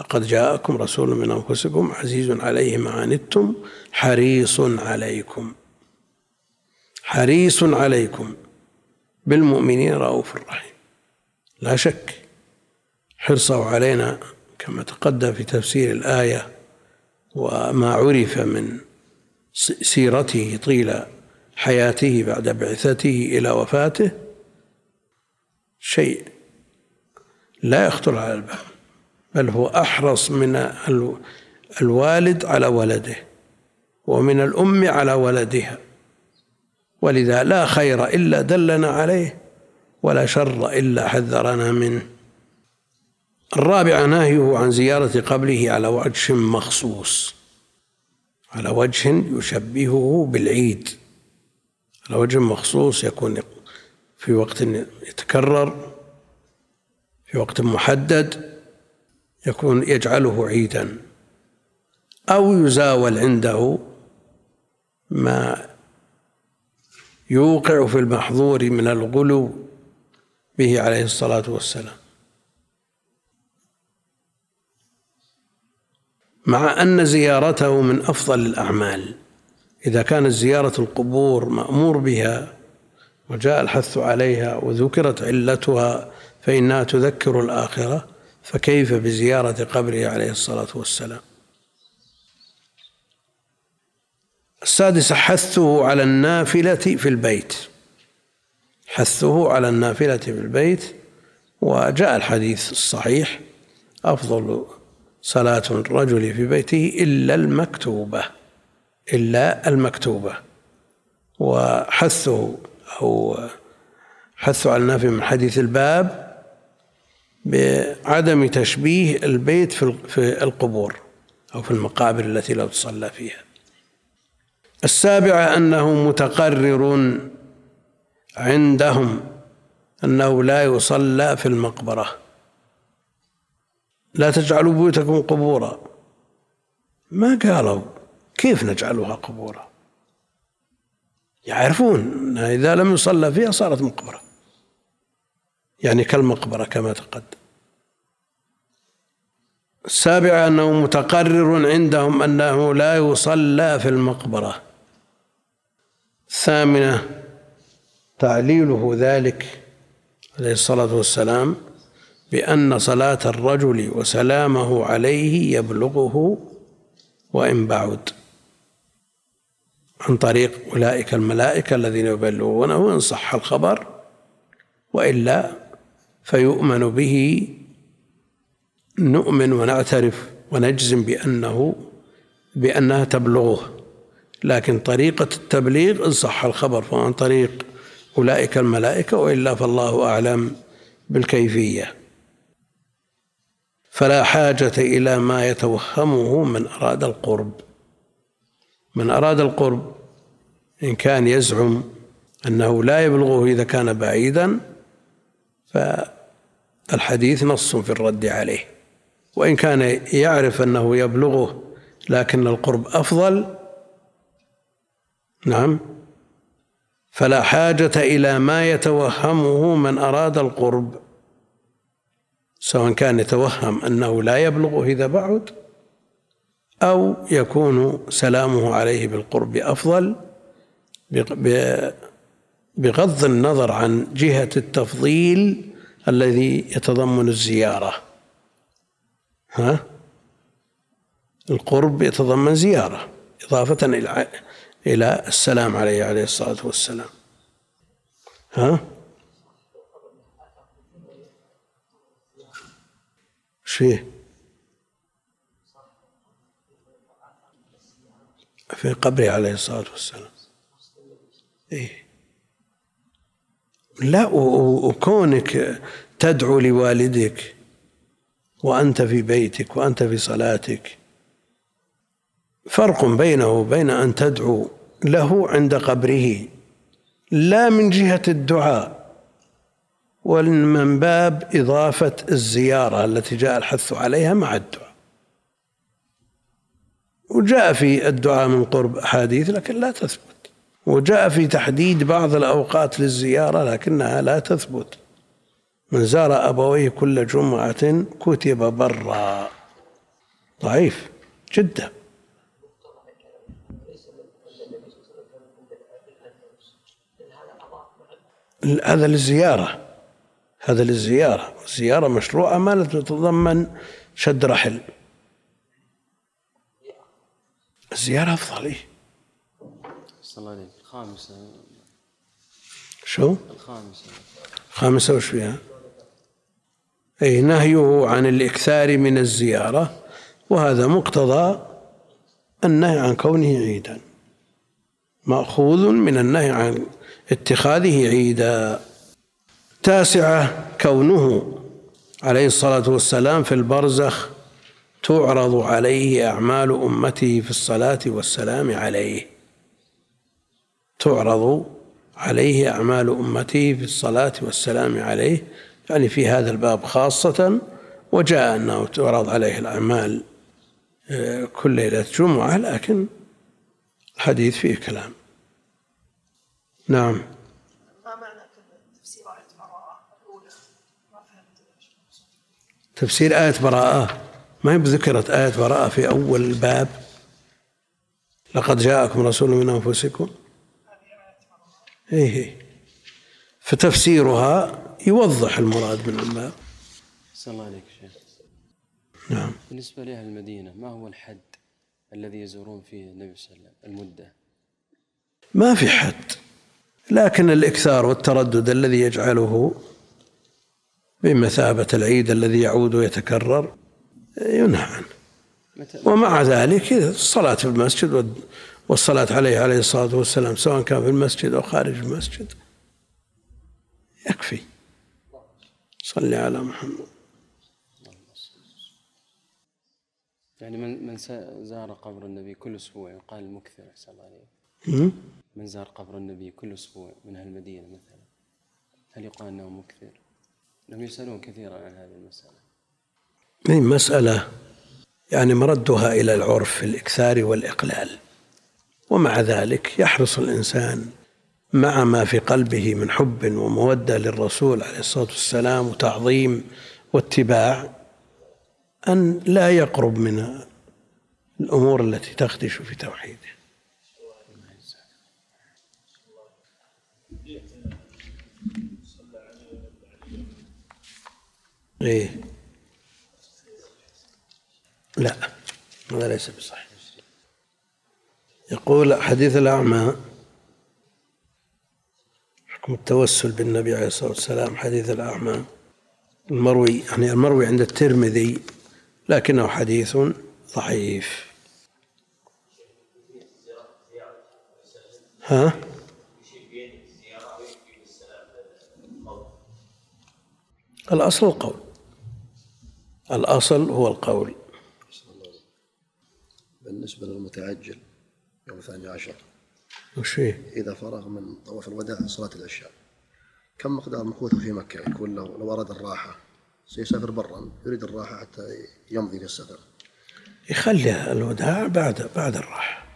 لقد جاءكم رسول من أنفسكم عزيز عليه ما عنتم حريص عليكم. حريص عليكم بالمؤمنين رؤوف رحيم. لا شك حرصه علينا كما تقدم في تفسير الآية وما عرف من سيرته طيل حياته بعد بعثته إلى وفاته. شيء لا يخطر على البال بل هو أحرص من الوالد على ولده ومن الأم على ولدها. ولذا لا خير إلا دلنا عليه ولا شر إلا حذرنا منه. الرابع نهيه عن زيارة قبره على وجه مخصوص على وجه يشبهه بالعيد. على وجه مخصوص يكون في وقت يتكرر في وقت محدد يكون يجعله عيدا أو يزاول عنده ما يوقع في المحظور من الغلو به عليه الصلاة والسلام. مع أن زيارته من أفضل الأعمال إذا كانت زيارة القبور مأمور بها وجاء الحث عليها وذكرت علتها فإنها تذكر الآخرة فكيف بزيارة قبره عليه الصلاة والسلام؟ السادس حثه على النافلة في البيت. حثه على النافلة في البيت وجاء الحديث الصحيح أفضل صلاة الرجل في بيته إلا المكتوبة إلا المكتوبة وحثه أو حثه على النافي من حديث الباب بعدم تشبيه البيت في القبور أو في المقابر التي لا تصلى فيها. السابعة أنه متقرر عندهم أنه لا يصلى في المقبرة. لا تجعلوا بيوتكم قبورا. ما قالوا؟ كيف نجعلها قبورا؟ يعرفون إذا لم يصلى فيها صارت مقبرة. يعني كالمقبرة كما تقدم. السابعة أنه متقرر عندهم أنه لا يصلى في المقبرة. الثامنة تعليله ذلك عليه الصلاة والسلام بأن صلاة الرجل وسلامه عليه يبلغه وإن بعد. عن طريق أولئك الملائكة الذين يبلغونه إن صح الخبر وإلا فيؤمن به نؤمن ونعترف ونجزم بأنه بأنها تبلغه. لكن طريقة التبليغ إن صح الخبر فعن طريق أولئك الملائكة وإلا فالله أعلم بالكيفية. فلا حاجة إلى ما يتوهمه من أراد القرب. من أراد القرب إن كان يزعم أنه لا يبلغه إذا كان بعيدا فالحديث نص في الرد عليه. وإن كان يعرف أنه يبلغه لكن القرب أفضل نعم فلا حاجة إلى ما يتوهمه من أراد القرب سواء كان يتوهم أنه لا يبلغه إذا بعد أو يكون سلامه عليه بالقرب أفضل بغض النظر عن جهة التفضيل الذي يتضمن الزيارة. ها؟ القرب يتضمن زيارة إضافة إلى إلى السلام عليه عليه الصلاة والسلام. ها؟ فيه؟ في قبره عليه الصلاة والسلام. إيه. لا وكونك تدعو لوالدك وأنت في بيتك وأنت في صلاتك فرق بينه وبين أن تدعو له عند قبره لا من جهة الدعاء ومن باب إضافة الزيارة التي جاء الحث عليها مع الدعاء. وجاء في الدعاء من قرب أحاديث لكن لا تثبت. وجاء في تحديد بعض الأوقات للزيارة لكنها لا تثبت. من زار أبويه كل جمعة كتب برا. ضعيف جدا. هذا للزيارة. هذا للزيارة. الزيارة مشروعة ما تتضمن شد رحل. الزيارة أفضل إيه. الصلاة الخامسة. شو؟ الخامسة. الخامسة وش فيها؟ أي نهيه عن الإكثار من الزيارة وهذا مقتضى النهي عن كونه عيدا. مأخوذ من النهي عن اتخاذه عيدا. تاسعة كونه عليه الصلاة والسلام في البرزخ تعرض عليه أعمال أمته في الصلاة والسلام عليه. تعرض عليه أعمال أمته في الصلاة والسلام عليه. يعني في هذا الباب خاصة وجاء أنه تعرض عليه الأعمال آه، كل ليلة جمعة لكن الحديث فيه كلام. نعم. ما معنى تفسير آية براءة؟ ما هي ذكرت آية براءة في أول الباب لقد جاءكم رسول من أنفسكم. إيه إيه. فتفسيرها يوضح المراد من الباب. صلى الله عليك شيخ. نعم. بالنسبة لأهل المدينة ما هو الحد الذي يزورون فيه النبي صلى الله عليه وسلم؟ المدة. ما في حد لكن الإكثار والتردد الذي يجعله بمثابة العيد الذي يعود ويتكرر. ينهى عنه متى ومع ذلك الصلاة في المسجد والصلاة عليه عليه الصلاة والسلام سواء كان في المسجد أو خارج المسجد يكفي. صل على محمد. يعني من من زار قبر النبي كل أسبوع يقال مكثر أحسن الله عليك م? من زار قبر النبي كل أسبوع من أهل المدينة مثلا هل يقال أنه مكثر؟ لم يسألون كثيرا عن هذه المسألة. هذه مسألة يعني مردها إلى العرف في الإكثار والإقلال. ومع ذلك يحرص الإنسان مع ما في قلبه من حب ومودة للرسول عليه الصلاة والسلام وتعظيم واتباع أن لا يقرب من الأمور التي تخدش في توحيده. إيه. لا هذا ليس بصحيح. يقول حديث الأعمى حكم التوسل بالنبي عليه الصلاة والسلام حديث الأعمى. المروي يعني المروي عند الترمذي لكنه حديث ضعيف. ها؟ الأصل القول. الأصل هو القول. بالنسبة للمتعجل يوم الثاني عشر. وش؟ إذا فرغ من طواف الوداع صلاة العشاء كم مقدار مكوثه في مكة؟ يكون لو لو أراد الراحة سيسافر برا يريد الراحة حتى يمضي للسفر يخلي الوداع بعد بعد الراحة.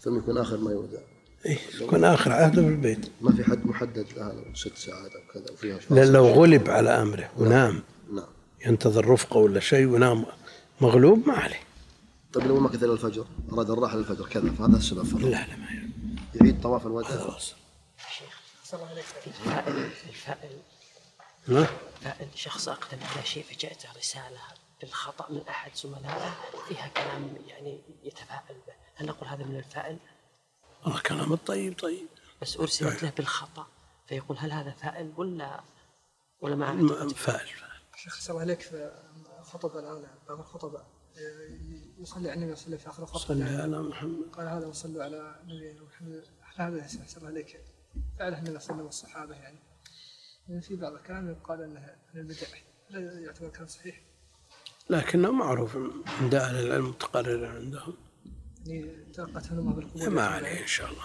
ثم يكون آخر ما يودع. إيه يكون آخر عهده في البيت. ما في حد محدد لها لو ست ساعات أو كذا وفيها لأن لو غلب على أمره ونام نعم. ينتظر رفقة ولا شيء ونام مغلوب ما عليه. طيب لو مكث إلى الفجر أراد الراحة للفجر كذا فهذا السبب لا فرق لا ما يعرف. يعيد طواف الوداع خلاص. الفائل الفائل ها؟ فائل شخص أقدم على شيء فجاءته رسالة بالخطأ من أحد زملائه فيها كلام يعني يتفاعل به. هل نقول هذا من الفائل والله كلام الطيب طيب. بس أرسلت له بالخطأ فيقول هل هذا فائل ولا ولا ما فاعل. شيخ سلام عليك. في خطبة الآن بعض الخطباء. يصلي على النبي يصلي في آخر الخطبة. صل على محمد. قال هذا وصلوا على نبينا محمد. هذا أحسن عليك. فعله النبي صلى الله عليه وسلم والصحابة يعني. في بعض الكلام يقال أنه من البدع. هل يعتبر كلام صحيح؟ لكنه معروف عند أهل العلم متقرر عندهم. يعني تلقت هذا بعض القبور ما عليه إن شاء الله.